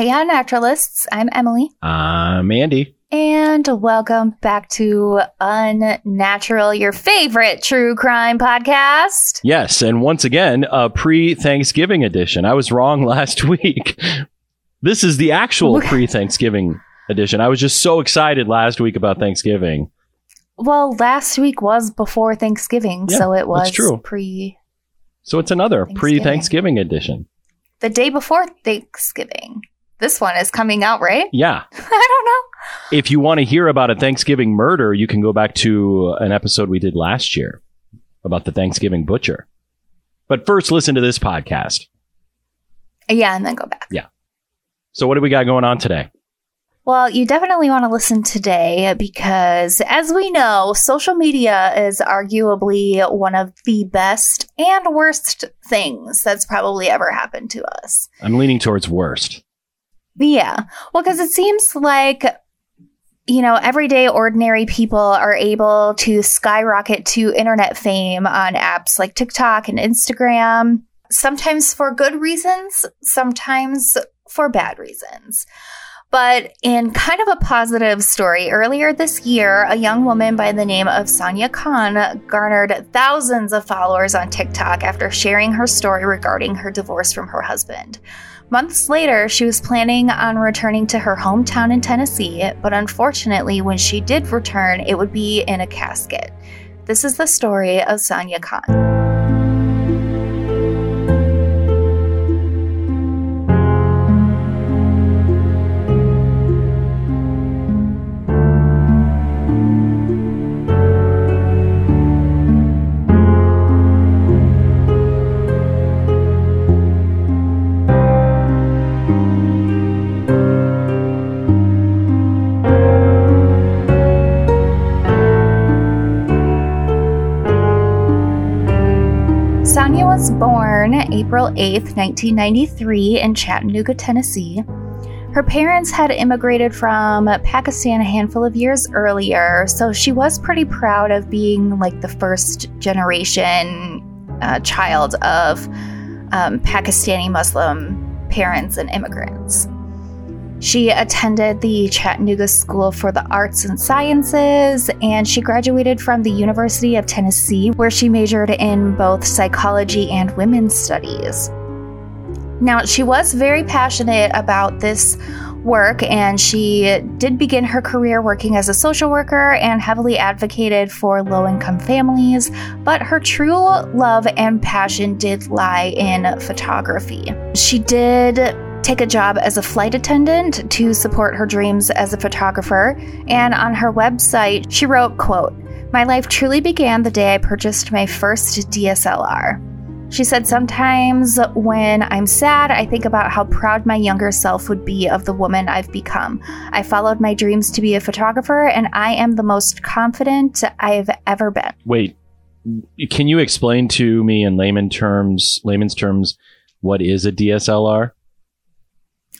Hey, Unnaturalists. I'm Emily. I'm Andy. And welcome back to Unnatural, your favorite true crime podcast. Yes, and once again, a pre Thanksgiving edition. I was wrong last week. This is the actual pre Thanksgiving edition. I was just so excited last week about Thanksgiving. Well, last week was before Thanksgiving, Yeah, so it was true. pre So it's another pre. Thanksgiving edition. the day before Thanksgiving. This one is coming out, right? Yeah. I don't know. If you want to hear about a Thanksgiving murder, you can go back to an episode we did last year about the Thanksgiving butcher. But first, listen to this podcast. Yeah, and then go back. Yeah. So, what do we got going on today? Well, you definitely want to listen today because, as we know, social media is arguably one of the best and worst things that's probably ever happened to us. I'm leaning towards worst. Yeah. Well, because it seems like, you know, everyday ordinary people are able to skyrocket to internet fame on apps like TikTok and Instagram, sometimes for good reasons, sometimes for bad reasons. But in kind of a positive story, earlier this year, a young woman by the name of Sania Khan garnered thousands of followers on TikTok after sharing her story regarding her divorce from her husband. Months later, she was planning on returning to her hometown in Tennessee, but unfortunately, when she did return, it would be in a casket. This is the story of Sania Khan. April 8th, 1993, in Chattanooga, Tennessee. Her parents had immigrated from Pakistan a handful of years earlier, so she was pretty proud of being like the first generation uh, child of um, Pakistani Muslim parents and immigrants. She attended the Chattanooga School for the Arts and Sciences, and she graduated from the University of Tennessee, where she majored in both psychology and women's studies. Now, she was very passionate about this work, and she did begin her career working as a social worker and heavily advocated for low income families. But her true love and passion did lie in photography. She did take a job as a flight attendant to support her dreams as a photographer and on her website she wrote quote my life truly began the day i purchased my first dslr she said, Sometimes when I'm sad, I think about how proud my younger self would be of the woman I've become. I followed my dreams to be a photographer, and I am the most confident I've ever been. Wait, can you explain to me in layman terms, layman's terms, what is a DSLR?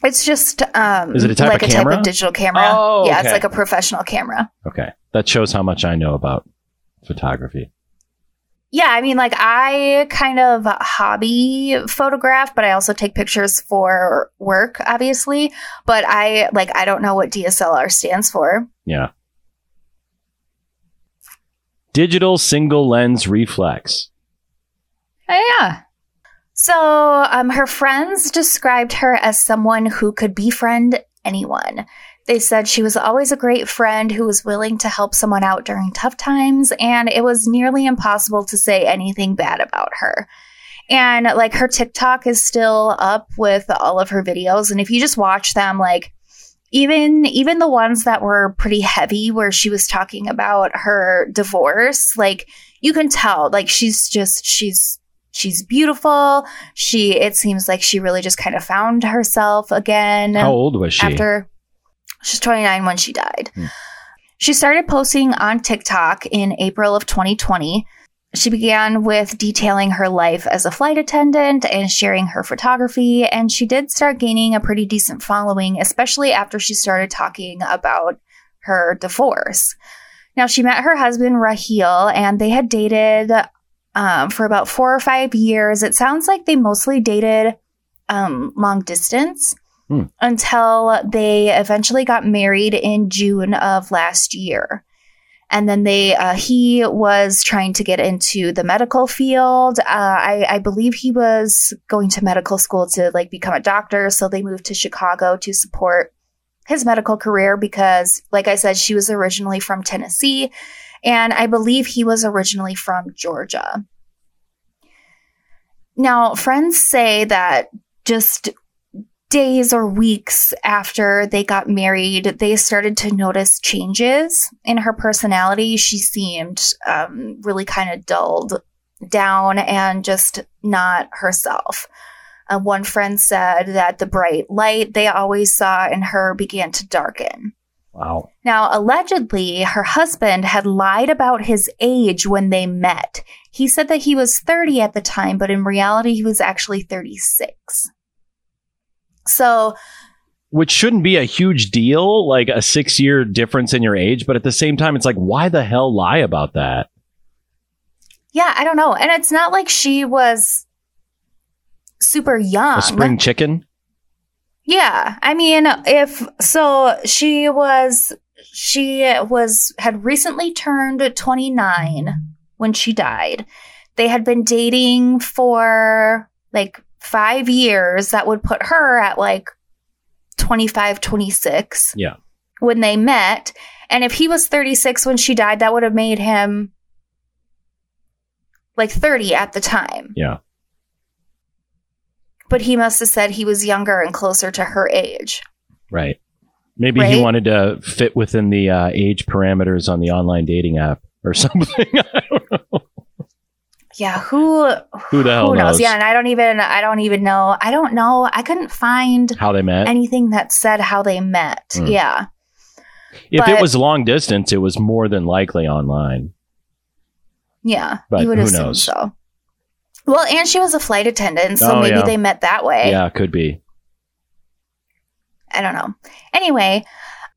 It's just um, Is it a type like of a camera? type of digital camera. Oh, yeah, it's like a professional camera. Okay, that shows how much I know about photography. Yeah, I mean, like I kind of hobby photograph, but I also take pictures for work, obviously. But I like I don't know what DSLR stands for. Yeah. Digital single lens reflex. Oh, yeah. So, um, her friends described her as someone who could befriend anyone. They said she was always a great friend who was willing to help someone out during tough times, and it was nearly impossible to say anything bad about her. And like her TikTok is still up with all of her videos, and if you just watch them, like even even the ones that were pretty heavy, where she was talking about her divorce, like you can tell, like she's just she's she's beautiful. She it seems like she really just kind of found herself again How old was she? after she's 29 when she died. Hmm. She started posting on TikTok in April of 2020. She began with detailing her life as a flight attendant and sharing her photography, and she did start gaining a pretty decent following, especially after she started talking about her divorce. Now, she met her husband, Raheel, and they had dated um, for about four or five years. It sounds like they mostly dated um, long distance. Hmm. until they eventually got married in June of last year. And then they, uh, he was trying to get into the medical field. Uh, I, I believe he was going to medical school to like become a doctor. So they moved to Chicago to support his medical career because, like I said, she was originally from Tennessee. And I believe he was originally from Georgia. Now, friends say that just days or weeks after they got married, they started to notice changes in her personality. She seemed um, really kind of dulled down and just not herself. Uh, one friend said that the bright light they always saw in her began to darken. Wow. Now, allegedly, her husband had lied about his age when they met. He said that he was 30 at the time, but in reality, he was actually 36. So, Which shouldn't be a huge deal, like a six year difference in your age. But at the same time, it's like, why the hell lie about that? yeah, I don't know. And it's not like she was super young. A spring chicken? Yeah. I mean, if so, she was, she was, had recently turned 29 when she died. They had been dating for like five years. That would put her at like 25, 26 Yeah. when they met. And if he was 36 when she died, that would have made him like 30 at the time. Yeah. But he must have said he was younger and closer to her age. Right. Maybe he wanted to fit within the uh, age parameters on the online dating app or something. I don't know. Yeah, who Who the hell who knows? knows? Yeah, and I don't even I don't even know. I don't know. I couldn't find How they met? anything that said how they met. Hmm. Yeah. if it was long distance, it was more than likely online. Yeah. But you would who assume knows? so. Well, and she was a flight attendant, so Oh, maybe yeah. they met that way. Yeah, could be. I don't know. Anyway,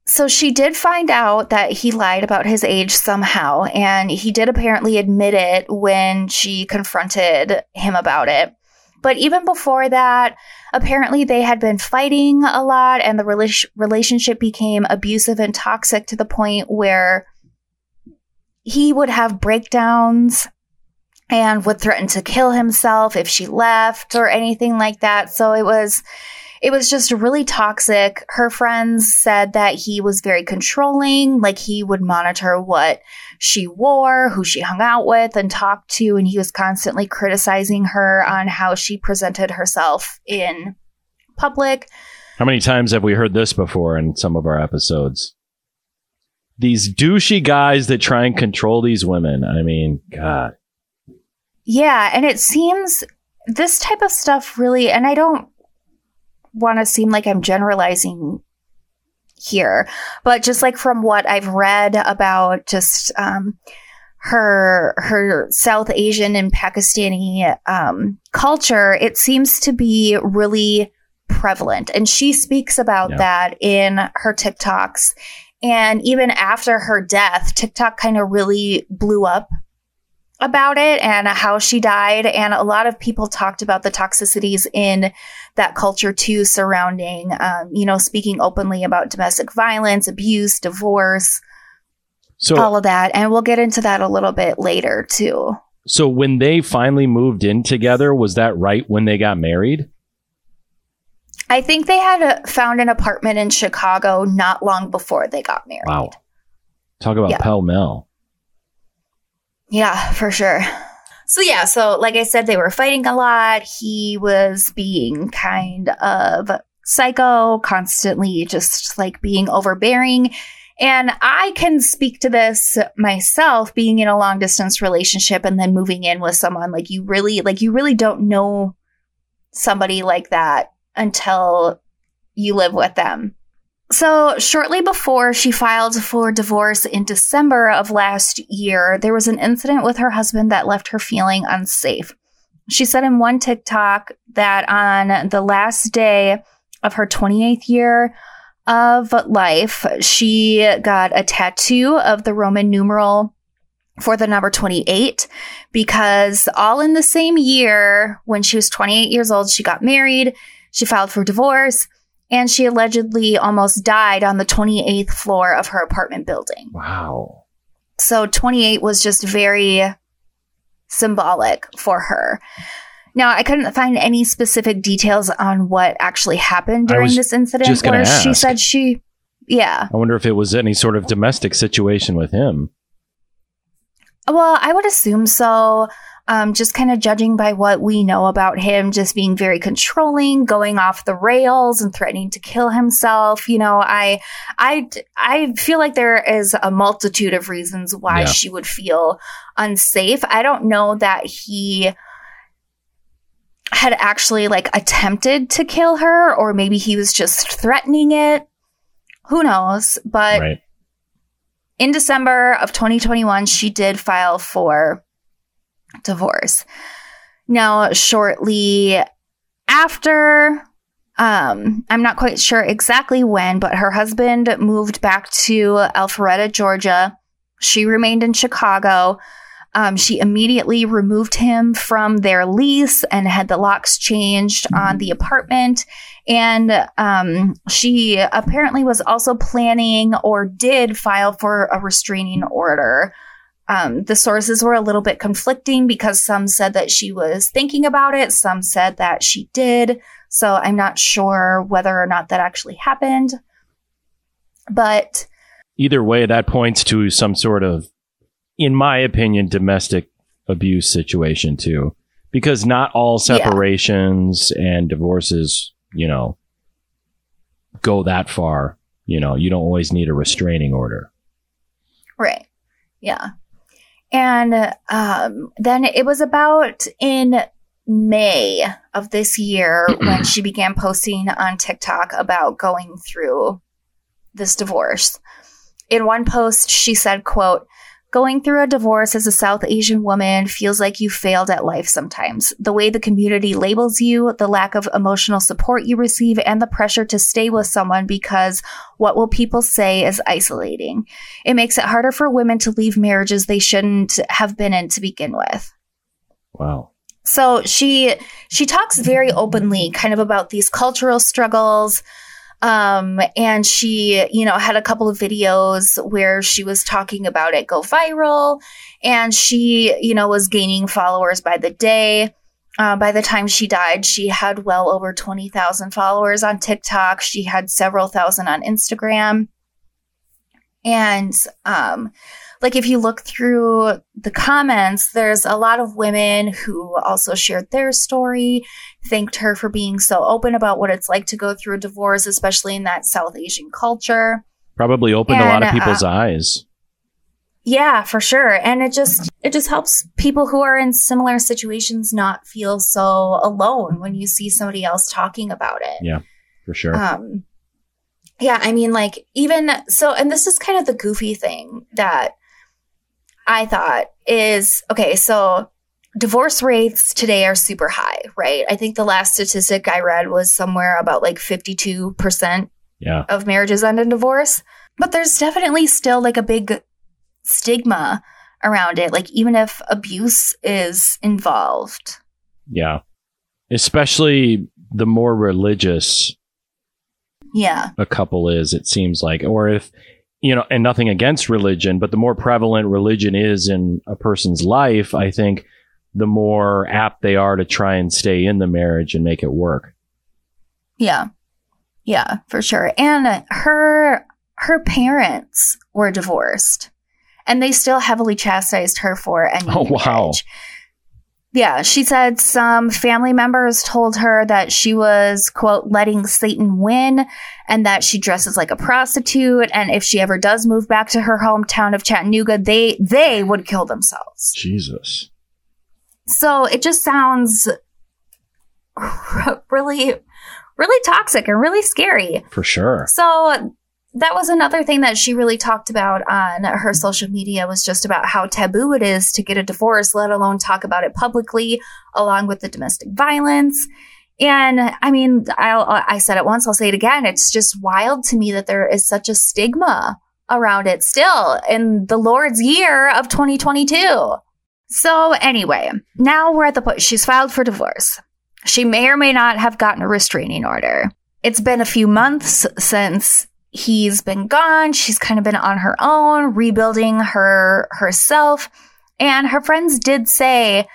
so she did find out that he lied about his age somehow, and he did apparently admit it when she confronted him about it. But even before that, apparently they had been fighting a lot, and the rela- relationship became abusive and toxic to the point where he would have breakdowns and would threaten to kill himself if she left or anything like that. So it was it was just really toxic. Her friends said that he was very controlling, like he would monitor what she wore, who she hung out with, and talked to, and he was constantly criticizing her on how she presented herself in public. How many times have we heard this before in some of our episodes? These douchey guys that try and control these women. I mean, God. Yeah, and it seems this type of stuff really, and I don't want to seem like I'm generalizing here, but just like from what I've read about just um, her her South Asian and Pakistani um, culture, it seems to be really prevalent, and she speaks about Yeah. that in her TikToks. And even after her death, TikTok kind of really blew up about it and how she died. And a lot of people talked about the toxicities in that culture too, surrounding, um, you know, speaking openly about domestic violence, abuse, divorce, So, all of that. And we'll get into that a little bit later too. so when they finally moved in together, was that right when they got married? I think they had uh found an apartment in Chicago not long before they got married. Wow. Talk about Yeah. pell mell. Yeah, for sure. So yeah, so like I said, they were fighting a lot. He was being kind of psycho, constantly just like being overbearing. And I can speak to this myself, being in a long distance relationship and then moving in with someone like you really, like you really don't know somebody like that until you live with them. So, shortly before she filed for divorce in December of last year, there was an incident with her husband that left her feeling unsafe. She said in one TikTok that on the last day of her 28th year of life, she got a tattoo of the Roman numeral for the number 28 because all in the same year, when she was 28 years old, she got married, she filed for divorce. And she allegedly almost died on the 28th floor of her apartment building. Wow. So 28 was just very symbolic for her. Now, I couldn't find any specific details on what actually happened during this incident where she said she yeah. I wonder if it was any sort of domestic situation with him. Well, I would assume so. Um, just kind of judging by what we know about him, just being very controlling, going off the rails, and threatening to kill himself. You know, I, I, I feel like there is a multitude of reasons why Yeah. she would feel unsafe. I don't know that he had actually like attempted to kill her, or maybe he was just threatening it. Who knows? But right. in December of 2021, she did file for divorce. Now, shortly after, um, I'm not quite sure exactly when, but her husband moved back to Alpharetta, Georgia. She remained in Chicago. Um, she immediately removed him from their lease and had the locks changed on the apartment. And um, she apparently was also planning or did file for a restraining order. Um, the sources were a little bit conflicting because some said that she was thinking about it, some said that she did. So I'm not sure whether or not that actually happened. But Either way, that points to some sort of, in my opinion, domestic abuse situation too. Because not all Yeah. separations and divorces, you know, go that far. You know, you don't always need a restraining order. Right. Yeah. And um, then it was about in May of this year when she began posting on TikTok about going through this divorce. In one post, she said, quote, Going through a divorce as a South Asian woman feels like you failed at life sometimes. The way the community labels you, the lack of emotional support you receive, and the pressure to stay with someone because what will people say is isolating. It makes it harder for women to leave marriages they shouldn't have been in to begin with. Wow. So she she talks very openly kind of about these cultural struggles. Um, and she, you know, had a couple of videos where she was talking about it go viral and she, you know, was gaining followers by the day. Uh, by the time she died, she had well over 20,000 followers on TikTok. She had several thousand on Instagram. And, um, like if you look through the comments, there's a lot of women who also shared their story, thanked her for being so open about what it's like to go through a divorce, especially in that South Asian culture. Probably opened a lot of And, uh, people's eyes. Yeah, for sure. And it just it just helps people who are in similar situations not feel so alone when you see somebody else talking about it. Yeah, for sure. Um, yeah, I mean, like, even so, and this is kind of the goofy thing that I thought is okay, so divorce rates today are super high, right? I think the last statistic I read was somewhere about like 52% yeah. of marriages end in divorce. But there's definitely still like a big stigma around it, like, even if abuse is involved. Yeah. Especially the more religious Yeah. a couple is, it seems like, or if, you know, and nothing against religion, but the more prevalent religion is in a person's life, I think the more apt they are to try and stay in the marriage and make it work. Yeah. Yeah, for sure. And her her parents were divorced and they still heavily chastised her for ending Oh, wow. marriage. Yeah, she said some family members told her that she was, quote, letting Satan win and that she dresses like a prostitute. And if she ever does move back to her hometown of Chattanooga, they, they would kill themselves. Jesus. So it just sounds really, really toxic and really scary. For sure. So that was another thing that she really talked about on her social media was just about how taboo it is to get a divorce, let alone talk about it publicly, along with the domestic violence. And I mean, I'll, I said it once, I'll say it again. It's just wild to me that there is such a stigma around it still in the Lord's year of 2022. So anyway, now we're at the point she's filed for divorce. She may or may not have gotten a restraining order. it's been a few months since he's been gone. She's kind of been on her own, rebuilding her herself. And her friends did say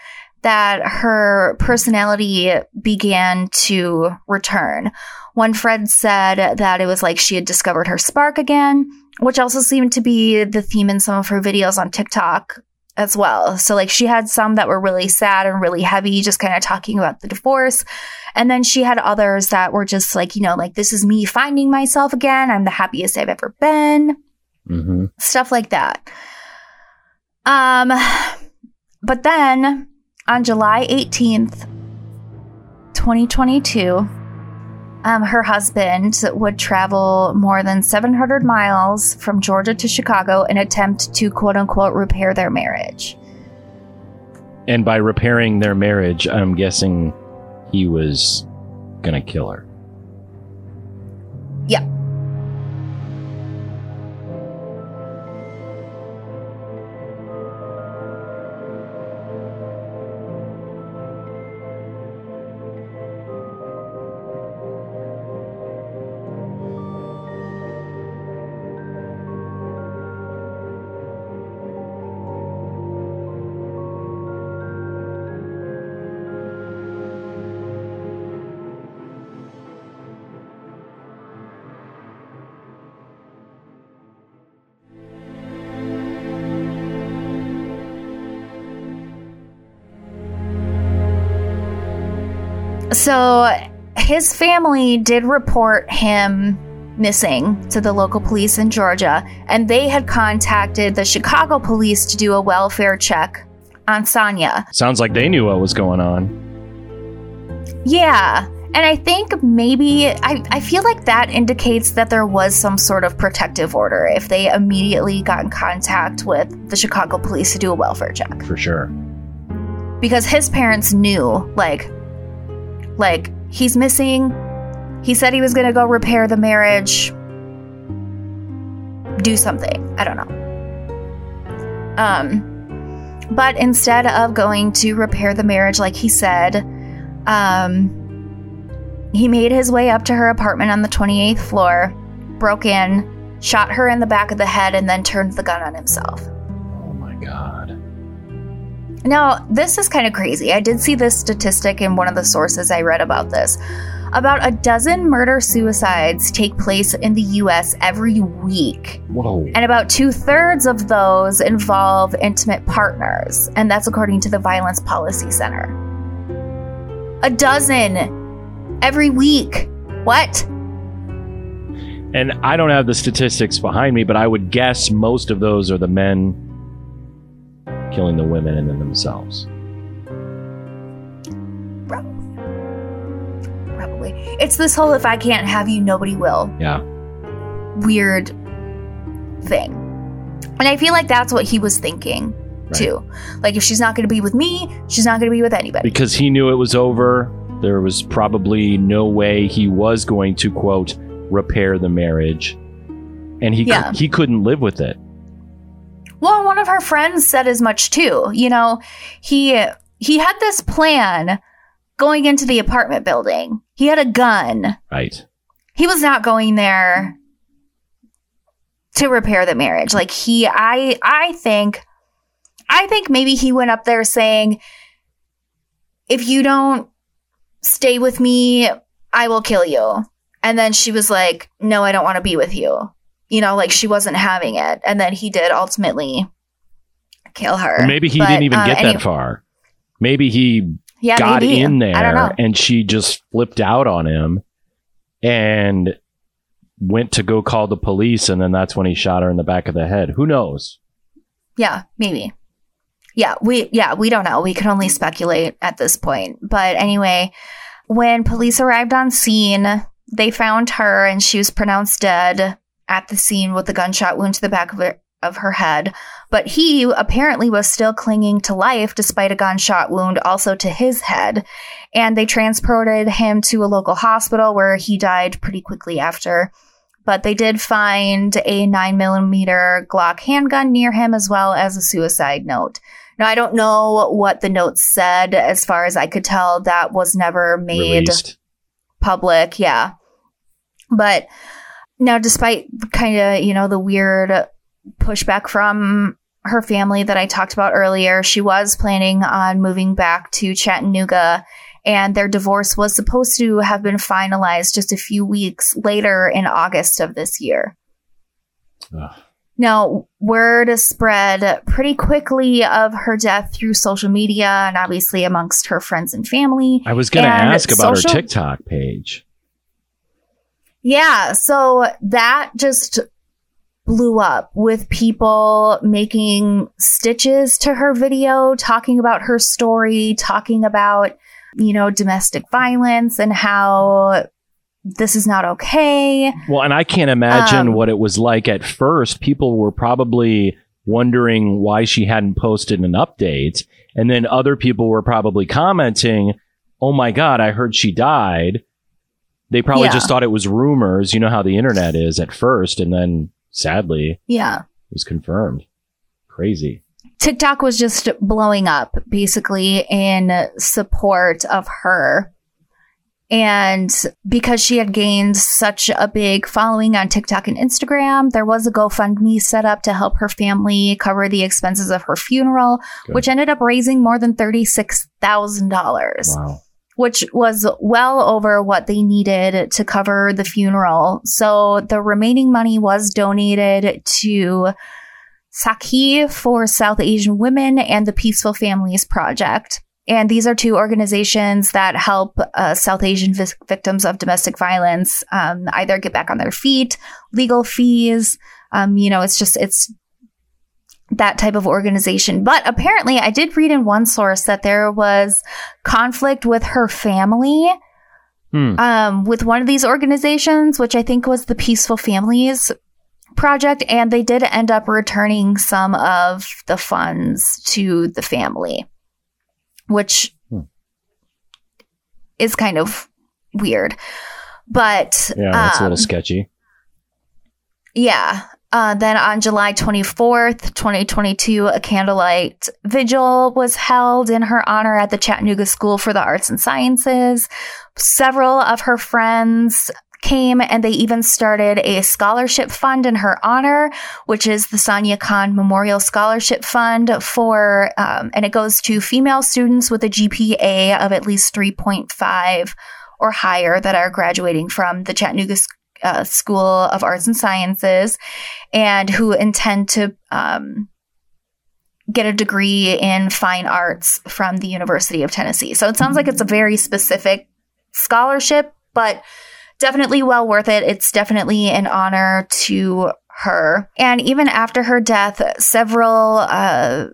that her personality began to return. One friend said that it was like she had discovered her spark again, which also seemed to be the theme in some of her videos on TikTok as well. So, like, she had some that were really sad and really heavy, just kind of talking about the divorce. And then she had others that were just like, you know, like, this is me finding myself again. I'm the happiest I've ever been. Mm-hmm. Stuff like that. Um, but then on July 18th, 2022, um, her husband would travel more than 700 miles from Georgia to Chicago and attempt to quote unquote repair their marriage. And by repairing their marriage, I'm guessing he was going to kill her. So his family did report him missing to the local police in Georgia, and they had contacted the Chicago police to do a welfare check on Sania. Sounds like they knew what was going on. Yeah. And I think maybe, I, I feel like that indicates that there was some sort of protective order if they immediately got in contact with the Chicago police to do a welfare check. For sure. Because his parents knew, like, like, he's missing. He said he was going to go repair the marriage. Do something. I don't know. Um, but instead of going to repair the marriage, like he said, um, he made his way up to her apartment on the 28th floor, broke in, shot her in the back of the head, and then turned the gun on himself. Oh my God. Now, this is kind of crazy. I did see this statistic in one of the sources I read about this. About a dozen murder suicides take place in the US every week. Whoa. And about two thirds of those involve intimate partners. And that's according to the Violence Policy Center. A dozen every week. What? And I don't have the statistics behind me, but I would guess most of those are the men killing the women and then themselves. Probably. It's this whole if I can't have you, nobody will Yeah. weird thing. And I feel like that's what he was thinking too. Like if she's not going to be with me, she's not going to be with anybody. Because he knew it was over. There was probably no way he was going to, quote, repair the marriage. And he, Yeah. he couldn't live with it. Well, one of her friends said as much too. You know, he he had this plan going into the apartment building. He had a gun. Right. He was not going there to repair the marriage. Like he I I think I think maybe he went up there saying if you don't stay with me, I will kill you. And then she was like, "No, I don't want to be with you." You know, like she wasn't having it. And then he did ultimately kill her. Or maybe he But, didn't even uh, get that far. Maybe he Yeah, got maybe. in I don't know. there and she just flipped out on him and went to go call the police and then that's when he shot her in the back of the head. Who knows? Yeah, maybe. Yeah, we yeah, we don't know. We can only speculate at this point. But anyway, when police arrived on scene, they found her and she was pronounced dead at the scene with a gunshot wound to the back of her, of her head. But he apparently was still clinging to life despite a gunshot wound also to his head. And they transported him to a local hospital where he died pretty quickly after but they did find a 9mm Glock handgun near him as well as a suicide note. Now, I don't know what the note said. As far as I could tell, that was never made Released. public. Yeah. But now, despite kind of, you know, the weird pushback from her family that I talked about earlier, she was planning on moving back to Chattanooga and their divorce was supposed to have been finalized just a few weeks later in August of this year. Ugh. Now, word spread pretty quickly of her death through social media and obviously amongst her friends and family. I was going to ask about social- her TikTok page. Yeah, so that just blew up with people making stitches to her video, talking about her story, talking about, you know, domestic violence and how this is not okay. Well, and I can't imagine um, what it was like at first. People were probably wondering why she hadn't posted an update. And then other people were probably commenting, Oh my God, I heard she died. They probably yeah. just thought it was rumors. You know how the internet is at first. And then sadly, yeah, it was confirmed. Crazy. TikTok was just blowing up basically in support of her. And because she had gained such a big following on TikTok and Instagram, there was a GoFundMe set up to help her family cover the expenses of her funeral, Good. which ended up raising more than $36,000. Wow. Which was well over what they needed to cover the funeral. So the remaining money was donated to Sakhi for South Asian Women and the Peaceful Families Project. And these are two organizations that help uh, South Asian vi- victims of domestic violence um, either get back on their feet, legal fees. Um, you know, it's just, it's that type of organization. But apparently, I did read in one source that there was conflict with her family. Hmm. Um, with one of these organizations, which I think was the Peaceful Families Project, and they did end up returning some of the funds to the family which hmm. is kind of weird. But yeah, that's um, a little um, sketchy. Yeah. Uh, then on July 24th, 2022, a candlelight vigil was held in her honor at the Chattanooga School for the Arts and Sciences. Several of her friends came and they even started a scholarship fund in her honor, which is the Sania Khan Memorial Scholarship Fund for, um, and it goes to female students with a GPA of at least 3.5 or higher that are graduating from the Chattanooga uh, School of Arts and Sciences and who intend to, um, get a degree in fine arts from the University of Tennessee. So it sounds like it's a very specific scholarship, but definitely well worth it. It's definitely an honor to her. And even after her death, several uh,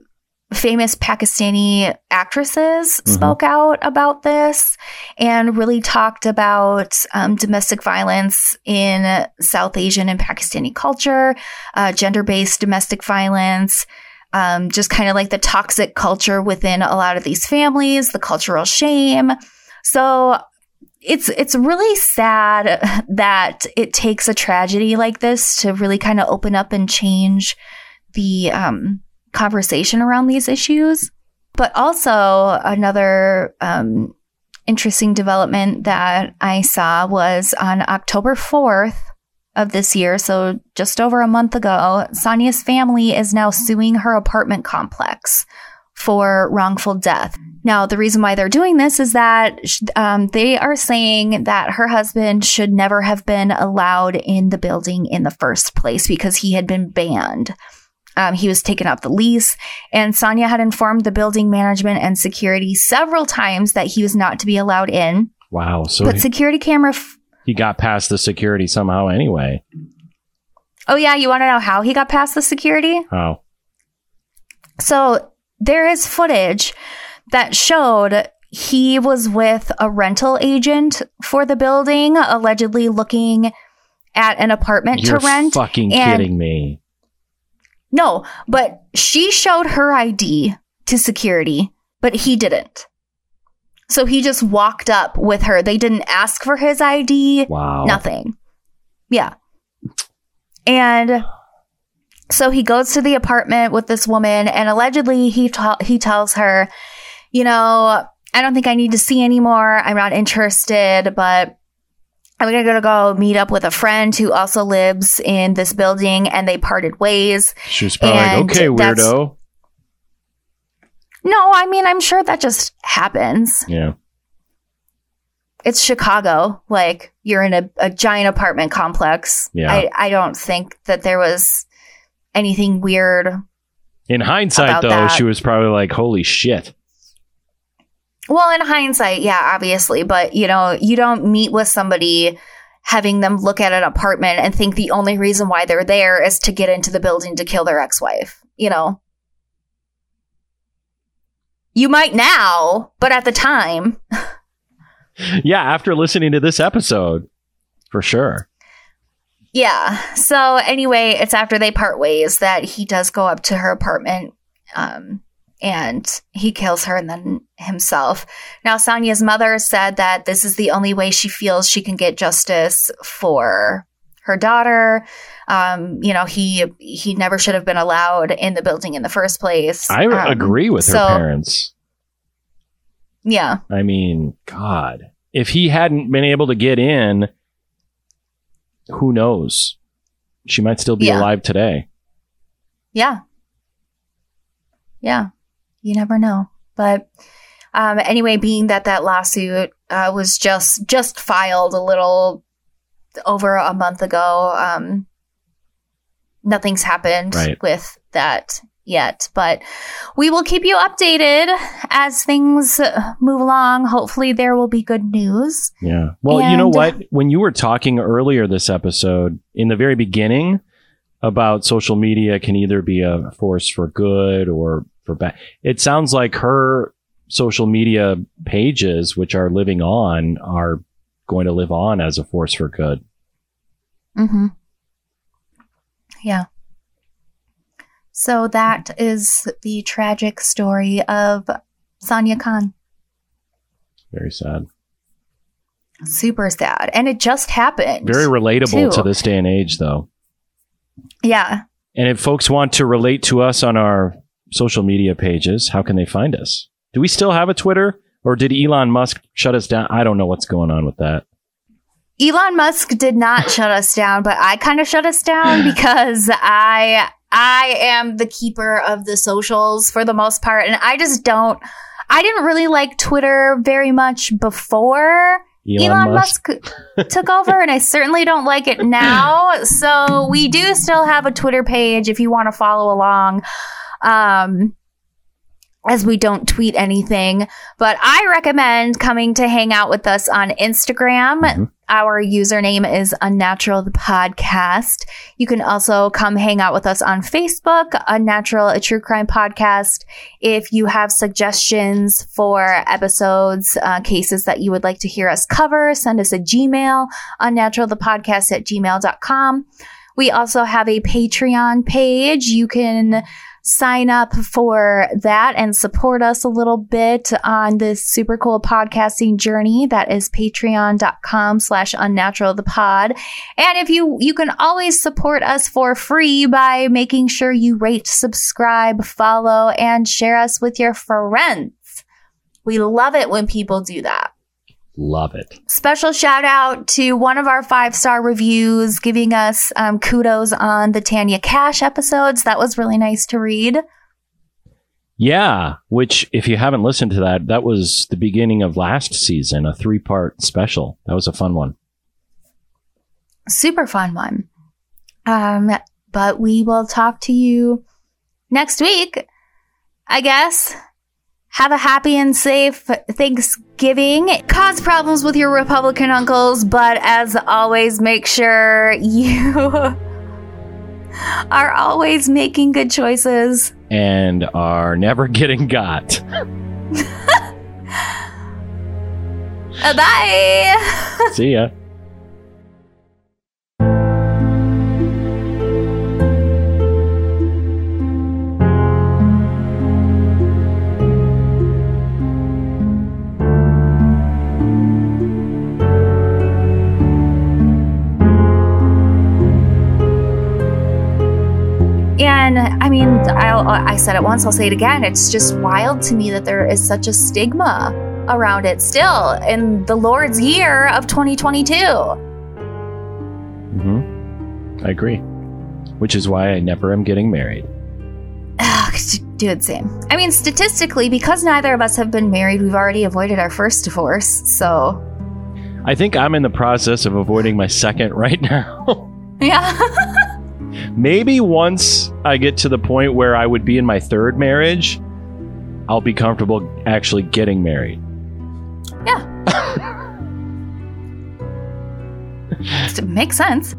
famous Pakistani actresses mm-hmm. spoke out about this and really talked about um, domestic violence in South Asian and Pakistani culture, uh, gender based domestic violence. Um, just kind of like the toxic culture within a lot of these families, the cultural shame. So it's it's really sad that it takes a tragedy like this to really kind of open up and change the um, conversation around these issues. But also another um, interesting development that I saw was on October fourth of this year, so just over a month ago, Sania's family is now suing her apartment complex for wrongful death. Now, the reason why they're doing this is that um, they are saying that her husband should never have been allowed in the building in the first place because he had been banned. Um, he was taken off the lease, and Sania had informed the building management and security several times that he was not to be allowed in. Wow! So but he, security camera. F- he got past the security somehow, anyway. Oh yeah, you want to know how he got past the security? How? So there is footage that showed he was with a rental agent for the building, allegedly looking at an apartment You're to rent. Fucking kidding me. No, but she showed her ID to security, but he didn't. So he just walked up with her. They didn't ask for his ID. Wow. Nothing. Yeah. And so he goes to the apartment with this woman, and allegedly he ta- he tells her, you know, I don't think I need to see anymore. I'm not interested, but I'm gonna go meet up with a friend who also lives in this building, and they parted ways. She was probably like, okay, weirdo. No, I mean, I'm sure that just happens. Yeah. It's Chicago. Like, you're in a, a giant apartment complex. Yeah. I, I don't think that there was anything weird. In hindsight, though, that. she was probably like, holy shit. Well, in hindsight, yeah, obviously, but you know, you don't meet with somebody having them look at an apartment and think the only reason why they're there is to get into the building to kill their ex-wife, you know. You might now, but at the time, Yeah, after listening to this episode, for sure. yeah. So anyway, it's after they part ways that he does go up to her apartment um and he kills her and then himself. Now, Sania's mother said that this is the only way she feels she can get justice for her daughter. Um, you know, he he never should have been allowed in the building in the first place. I Um, agree with her parents. Yeah, I mean, God, if he hadn't been able to get in, who knows? She might still be Yeah. alive today. yeah, yeah. You never know, but. Um, anyway, being that that lawsuit uh, was just just filed a little over a month ago, um, nothing's happened Right. with that yet. But we will keep you updated as things move along. Hopefully, there will be good news. Yeah. Well, you know what? When you were talking earlier this episode, in the very beginning, about social media can either be a force for good or for bad, it sounds like her social media pages, which are living on, are going to live on as a force for good. Mm-hmm. Yeah. So that is the tragic story of Sania Khan. Very sad. Super sad. And it just happened. Very relatable Too. to this day and age, though. yeah. And if folks want to relate to us on our social media pages, how can they find us? Do we still have a Twitter or did Elon Musk shut us down? I don't know what's going on with that. Elon Musk did not shut us down, but I kind of shut us down because I I am the keeper of the socials for the most part and I just don't I didn't really like Twitter very much before Elon, Elon, Musk. Musk, took over, and I certainly don't like it now. So we do still have a Twitter page if you want to follow along. Um, as we don't tweet anything, but I recommend coming to hang out with us on Instagram. Mhm. Our username is Unnatural the Podcast. You can also come hang out with us on Facebook, Unnatural, a true crime podcast. If you have suggestions for episodes, uh, cases that you would like to hear us cover, send us a Gmail, Unnatural the Podcast at gmail.com. We also have a Patreon page. You can sign up for that and support us a little bit on this super cool podcasting journey. That is patreon.com slash unnatural the pod. And if you, you can always support us for free by making sure you rate, subscribe, follow, and share us with your friends. We love it when people do that. Love it. Special shout out to one of our five star reviews giving us um, kudos on the Tanya Cash episodes. That was really nice to read. Yeah, which if you haven't listened to that, that was the beginning of last season, a three part special. That was a fun one. Super fun one. Um, but we will talk to you next week, I guess. Have a happy and safe Thanksgiving. Cause problems with your Republican uncles, but as always, make sure you are always making good choices. And are never getting got. Bye. See ya. I said it once, I'll say it again. It's just wild to me that there is such a stigma around it still in the Lord's year of 2022. Hmm. I agree. Which is why I never am getting married. Ugh, dude, same. I mean, statistically, because neither of us have been married, we've already avoided our first divorce, so. I think I'm in the process of avoiding my second right now. Yeah. Maybe once I get to the point where I would be in my third marriage, I'll be comfortable actually getting married. yeah. it Makes sense.